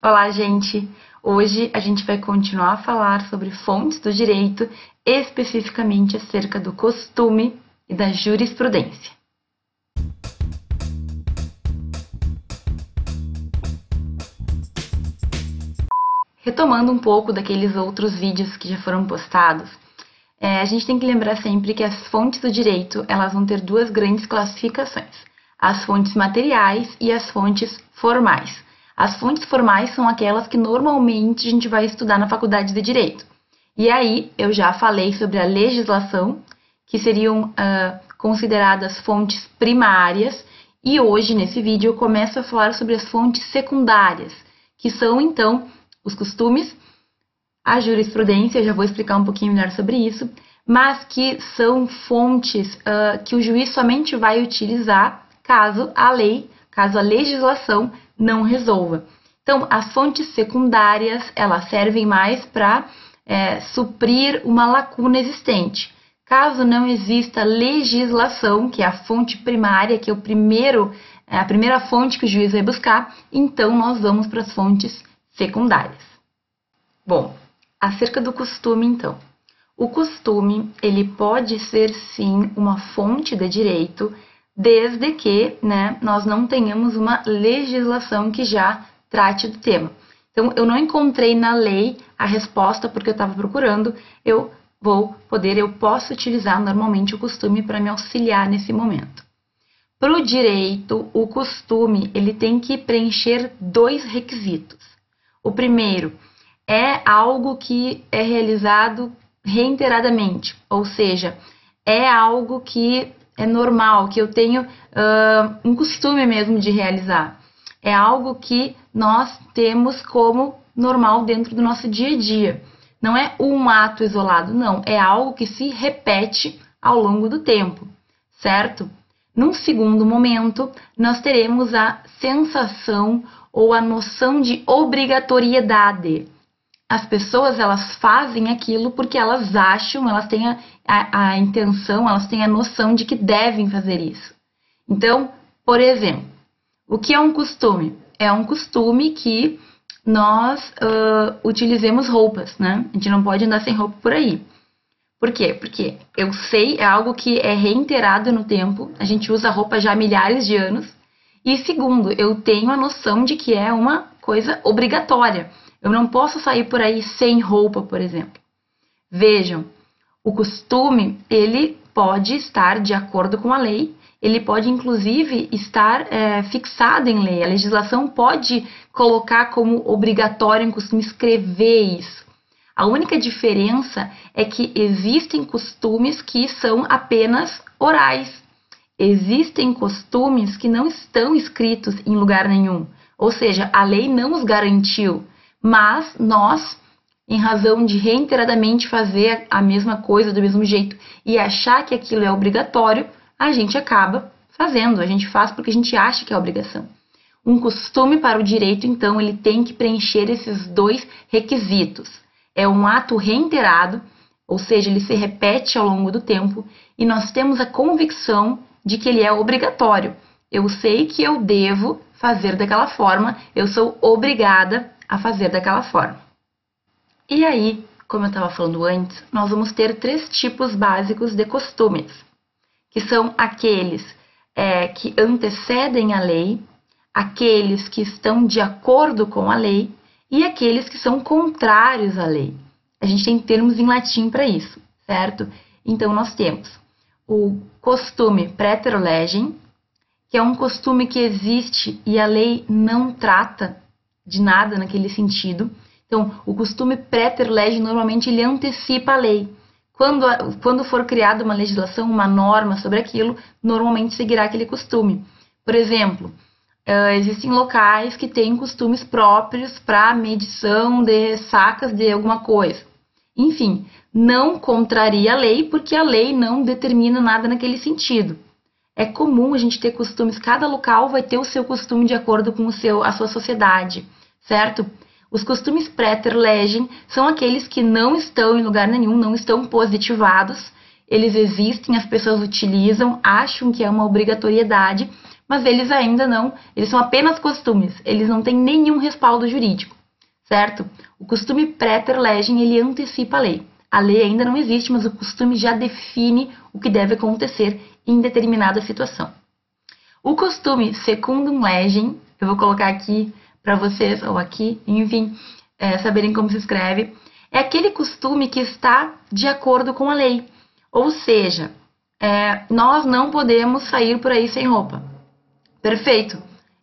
Olá, gente! Hoje a gente vai continuar a falar sobre fontes do direito, especificamente acerca do costume e da jurisprudência. Retomando um pouco daqueles outros vídeos que já foram postados, é, a gente tem que lembrar sempre que as fontes do direito elas vão ter duas grandes classificações: as fontes materiais e as fontes formais. As fontes formais são aquelas que normalmente a gente vai estudar na faculdade de direito. E aí eu já falei sobre a legislação, que seriam uh, consideradas fontes primárias, e hoje nesse vídeo eu começo a falar sobre as fontes secundárias, que são então os costumes, a jurisprudência, eu já vou explicar um pouquinho melhor sobre isso, mas que são fontes uh, que o juiz somente vai utilizar caso a lei, caso a legislação não resolva. Então, as fontes secundárias, elas servem mais para é, suprir uma lacuna existente. Caso não exista legislação, que é a fonte primária, que é o primeiro, é a primeira fonte que o juiz vai buscar, então nós vamos para as fontes secundárias. Bom, acerca do costume, então. O costume, ele pode ser sim uma fonte de direito, desde que né, nós não tenhamos uma legislação que já trate do tema. Então, eu não encontrei na lei a resposta porque eu estava procurando, eu vou poder, eu posso utilizar normalmente o costume para me auxiliar nesse momento. Para o direito, o costume ele tem que preencher dois requisitos. O primeiro é algo que é realizado reiteradamente, ou seja, é algo que é normal, que eu tenho uh, um costume mesmo de realizar. É algo que nós temos como normal dentro do nosso dia a dia. Não é um ato isolado, não. É algo que se repete ao longo do tempo, certo? Num segundo momento, nós teremos a sensação ou a noção de obrigatoriedade as pessoas elas fazem aquilo porque elas acham, elas têm a, a, a, intenção, elas têm a noção de que devem fazer isso. Então, por exemplo, o que é um costume? É um costume que nós uh, utilizemos roupas, né? A gente não pode andar sem roupa por aí. Por quê? Porque eu sei, é algo que é reiterado no tempo, a gente usa roupa já há milhares de anos. E segundo, eu tenho a noção de que é uma coisa obrigatória. Eu não posso sair por aí sem roupa, por exemplo. Vejam, o costume ele pode estar de acordo com a lei, ele pode inclusive estar é, fixado em lei. A legislação pode colocar como obrigatório em costume escrever isso. A única diferença é que existem costumes que são apenas orais. Existem costumes que não estão escritos em lugar nenhum, ou seja, a lei não os garantiu mas nós, em razão de reiteradamente fazer a mesma coisa do mesmo jeito e achar que aquilo é obrigatório, a gente acaba fazendo, a gente faz porque a gente acha que é obrigação. Um costume para o direito, então, ele tem que preencher esses dois requisitos. É um ato reiterado, ou seja, ele se repete ao longo do tempo, e nós temos a convicção de que ele é obrigatório. Eu sei que eu devo fazer daquela forma, eu sou obrigada a fazer daquela forma. E aí, como eu estava falando antes, nós vamos ter três tipos básicos de costumes, que são aqueles é, que antecedem a lei, aqueles que estão de acordo com a lei e aqueles que são contrários à lei. A gente tem termos em latim para isso, certo? Então, nós temos o costume preter legem, que é um costume que existe e a lei não trata de nada naquele sentido. Então, o costume preter lege normalmente ele antecipa a lei. Quando, quando for criada uma legislação, uma norma sobre aquilo, normalmente seguirá aquele costume. Por exemplo, uh, existem locais que têm costumes próprios para medição de sacas de alguma coisa. Enfim, não contraria a lei porque a lei não determina nada naquele sentido. É comum a gente ter costumes, cada local vai ter o seu costume de acordo com o seu, a sua sociedade certo? Os costumes preter legem são aqueles que não estão em lugar nenhum, não estão positivados. Eles existem, as pessoas utilizam, acham que é uma obrigatoriedade, mas eles ainda não, eles são apenas costumes, eles não têm nenhum respaldo jurídico, certo? O costume pré legem ele antecipa a lei. A lei ainda não existe, mas o costume já define o que deve acontecer em determinada situação. O costume secundum legem, eu vou colocar aqui para vocês, ou aqui, enfim, é, saberem como se escreve, é aquele costume que está de acordo com a lei. Ou seja, é, nós não podemos sair por aí sem roupa. Perfeito.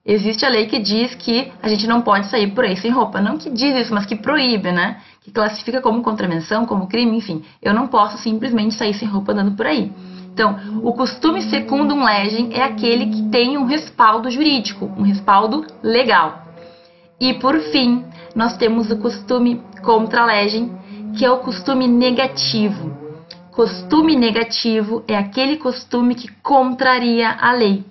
Existe a lei que diz que a gente não pode sair por aí sem roupa. Não que diz isso, mas que proíbe, né? Que classifica como contravenção, como crime, enfim. Eu não posso simplesmente sair sem roupa andando por aí. Então, o costume secundum legem é aquele que tem um respaldo jurídico, um respaldo legal. E por fim, nós temos o costume contra legem, que é o costume negativo. Costume negativo é aquele costume que contraria a lei.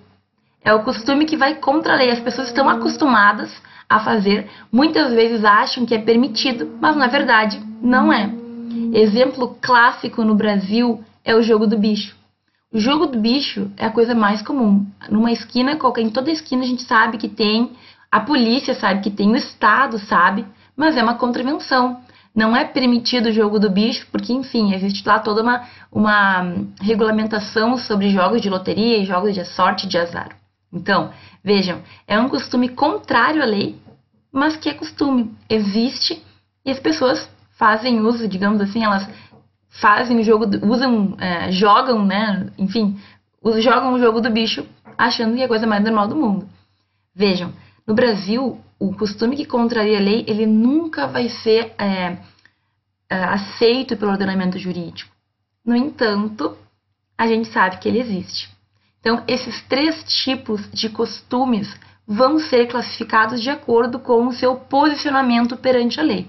É o costume que vai contra a lei. As pessoas estão acostumadas a fazer, muitas vezes acham que é permitido, mas na verdade não é. Exemplo clássico no Brasil é o jogo do bicho. O jogo do bicho é a coisa mais comum. Numa esquina, em toda esquina a gente sabe que tem, a polícia sabe que tem, o Estado sabe, mas é uma contravenção não é permitido o jogo do bicho, porque, enfim, existe lá toda uma, uma regulamentação sobre jogos de loteria e jogos de sorte de azar. Então, vejam, é um costume contrário à lei, mas que é costume, existe e as pessoas fazem uso, digamos assim, elas fazem o jogo, usam, é, jogam, né, enfim, jogam o jogo do bicho achando que é a coisa mais normal do mundo. Vejam, no Brasil, o costume que contraria a lei, ele nunca vai ser é, é, aceito pelo ordenamento jurídico. No entanto, a gente sabe que ele existe. Então, esses três tipos de costumes vão ser classificados de acordo com o seu posicionamento perante a lei.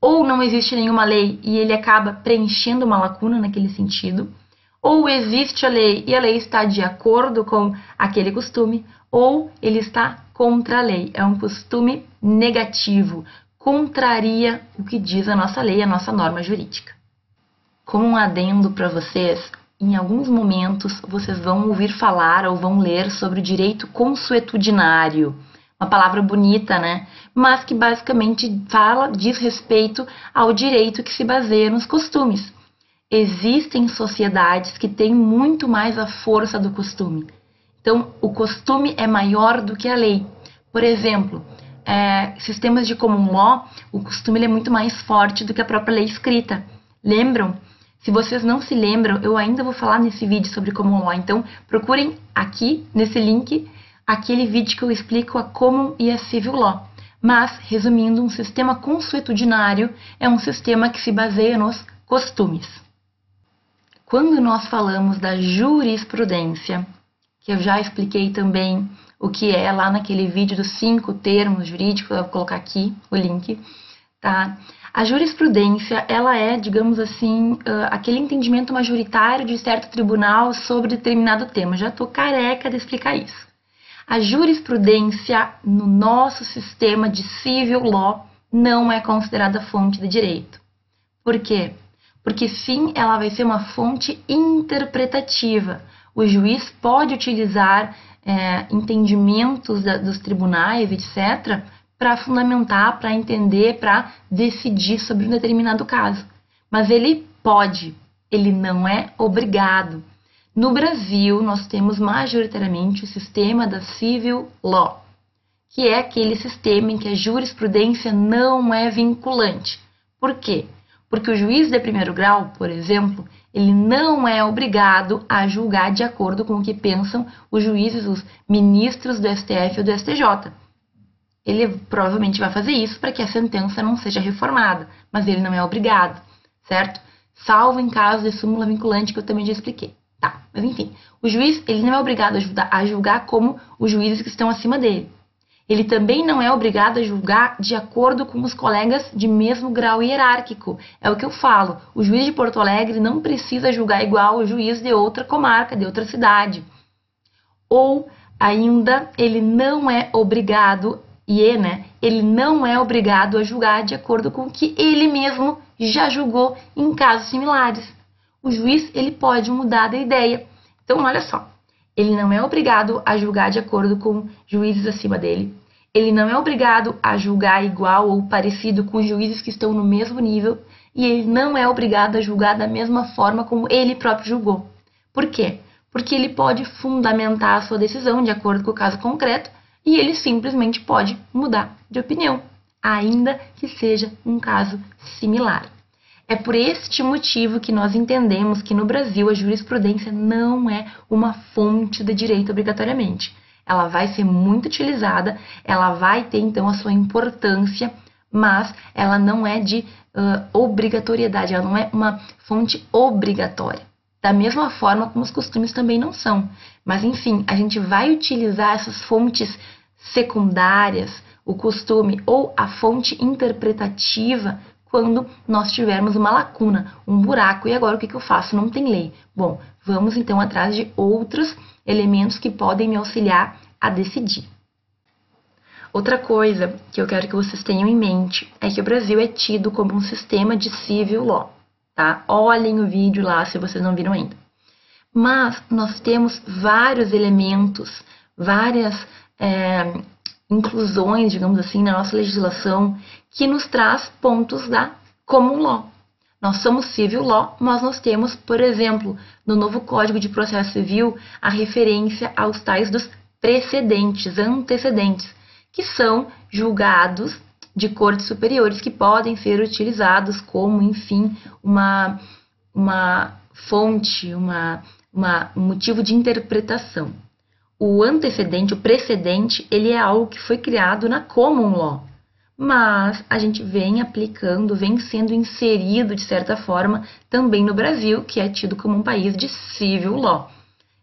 Ou não existe nenhuma lei e ele acaba preenchendo uma lacuna naquele sentido, ou existe a lei e a lei está de acordo com aquele costume, ou ele está contra a lei. É um costume negativo, contraria o que diz a nossa lei, a nossa norma jurídica. Como um adendo para vocês, em alguns momentos vocês vão ouvir falar ou vão ler sobre o direito consuetudinário. Uma palavra bonita, né? Mas que basicamente fala, diz respeito ao direito que se baseia nos costumes. Existem sociedades que têm muito mais a força do costume. Então, o costume é maior do que a lei. Por exemplo, é, sistemas de common law, o costume é muito mais forte do que a própria lei escrita. Lembram? Se vocês não se lembram, eu ainda vou falar nesse vídeo sobre common law. Então, procurem aqui, nesse link, aquele vídeo que eu explico a common e a civil law. Mas, resumindo, um sistema consuetudinário é um sistema que se baseia nos costumes. Quando nós falamos da jurisprudência, que eu já expliquei também o que é lá naquele vídeo dos cinco termos jurídicos, eu vou colocar aqui o link, tá? A jurisprudência, ela é, digamos assim, aquele entendimento majoritário de certo tribunal sobre determinado tema. Já estou careca de explicar isso. A jurisprudência no nosso sistema de civil law não é considerada fonte de direito. Por quê? Porque sim, ela vai ser uma fonte interpretativa o juiz pode utilizar é, entendimentos da, dos tribunais, etc., para fundamentar, para entender, para decidir sobre um determinado caso. Mas ele pode, ele não é obrigado. No Brasil, nós temos majoritariamente o sistema da civil law, que é aquele sistema em que a jurisprudência não é vinculante. Por quê? Porque o juiz de primeiro grau, por exemplo, ele não é obrigado a julgar de acordo com o que pensam os juízes, os ministros do STF ou do STJ. Ele provavelmente vai fazer isso para que a sentença não seja reformada, mas ele não é obrigado, certo? Salvo em caso de súmula vinculante que eu também já expliquei. Tá, mas enfim, o juiz ele não é obrigado a julgar como os juízes que estão acima dele. Ele também não é obrigado a julgar de acordo com os colegas de mesmo grau hierárquico. É o que eu falo. O juiz de Porto Alegre não precisa julgar igual o juiz de outra comarca, de outra cidade. Ou ainda ele não é obrigado, e né? Ele não é obrigado a julgar de acordo com o que ele mesmo já julgou em casos similares. O juiz ele pode mudar de ideia. Então, olha só. Ele não é obrigado a julgar de acordo com juízes acima dele. Ele não é obrigado a julgar igual ou parecido com juízes que estão no mesmo nível. E ele não é obrigado a julgar da mesma forma como ele próprio julgou. Por quê? Porque ele pode fundamentar a sua decisão de acordo com o caso concreto e ele simplesmente pode mudar de opinião, ainda que seja um caso similar. É por este motivo que nós entendemos que no Brasil a jurisprudência não é uma fonte de direito obrigatoriamente. Ela vai ser muito utilizada, ela vai ter então a sua importância, mas ela não é de uh, obrigatoriedade, ela não é uma fonte obrigatória. Da mesma forma como os costumes também não são. Mas enfim, a gente vai utilizar essas fontes secundárias, o costume ou a fonte interpretativa quando nós tivermos uma lacuna, um buraco. E agora o que, que eu faço? Não tem lei. Bom, vamos então atrás de outros elementos que podem me auxiliar a decidir. Outra coisa que eu quero que vocês tenham em mente é que o Brasil é tido como um sistema de civil law, tá? Olhem o vídeo lá se vocês não viram ainda. Mas nós temos vários elementos, várias é, inclusões, digamos assim, na nossa legislação que nos traz pontos da common law. Nós somos civil law, mas nós temos, por exemplo, no novo Código de Processo Civil, a referência aos tais dos precedentes, antecedentes, que são julgados de cortes superiores que podem ser utilizados como, enfim, uma, uma fonte, uma, uma, um motivo de interpretação o antecedente, o precedente, ele é algo que foi criado na common law, mas a gente vem aplicando, vem sendo inserido de certa forma também no Brasil, que é tido como um país de civil law.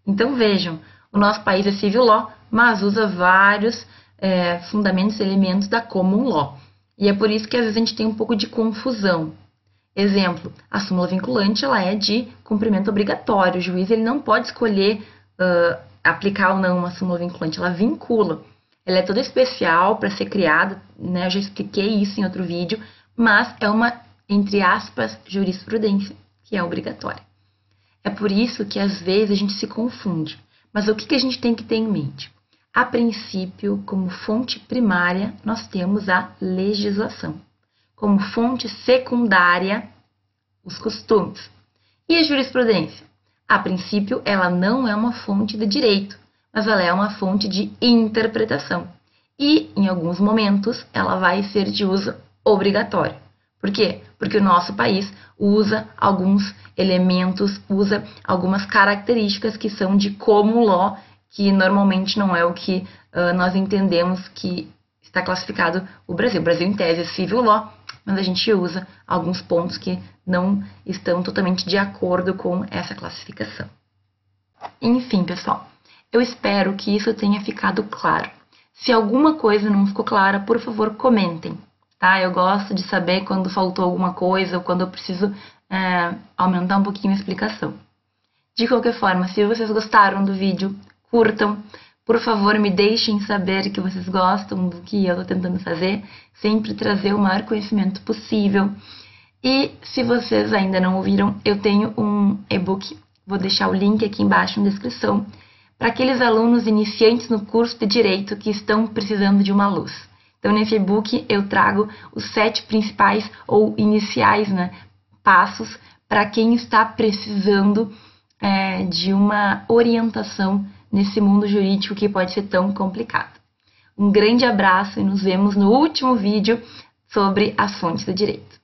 Então vejam, o nosso país é civil law, mas usa vários é, fundamentos e elementos da common law. E é por isso que às vezes a gente tem um pouco de confusão. Exemplo, a súmula vinculante ela é de cumprimento obrigatório. O juiz ele não pode escolher uh, aplicar ou não uma súmula vinculante, ela vincula. Ela é toda especial para ser criada, né? Eu já expliquei isso em outro vídeo, mas é uma, entre aspas, jurisprudência, que é obrigatória. É por isso que às vezes a gente se confunde. Mas o que, que a gente tem que ter em mente? A princípio, como fonte primária, nós temos a legislação. Como fonte secundária, os costumes. E a jurisprudência? A princípio, ela não é uma fonte de direito, mas ela é uma fonte de interpretação. E, em alguns momentos, ela vai ser de uso obrigatório. Por quê? Porque o nosso país usa alguns elementos, usa algumas características que são de common law, que normalmente não é o que uh, nós entendemos que está classificado o Brasil. O Brasil, em tese, é civil law, mas a gente usa alguns pontos que não estão totalmente de acordo com essa classificação. Enfim, pessoal, eu espero que isso tenha ficado claro. Se alguma coisa não ficou clara, por favor, comentem, tá? Eu gosto de saber quando faltou alguma coisa ou quando eu preciso é, aumentar um pouquinho a explicação. De qualquer forma, se vocês gostaram do vídeo, curtam, por favor, me deixem saber que vocês gostam do que eu estou tentando fazer, sempre trazer o maior conhecimento possível. E se vocês ainda não ouviram, eu tenho um e-book, vou deixar o link aqui embaixo na descrição, para aqueles alunos iniciantes no curso de Direito que estão precisando de uma luz. Então, nesse e-book eu trago os sete principais ou iniciais né, passos para quem está precisando é, de uma orientação nesse mundo jurídico que pode ser tão complicado. Um grande abraço e nos vemos no último vídeo sobre as fontes do direito.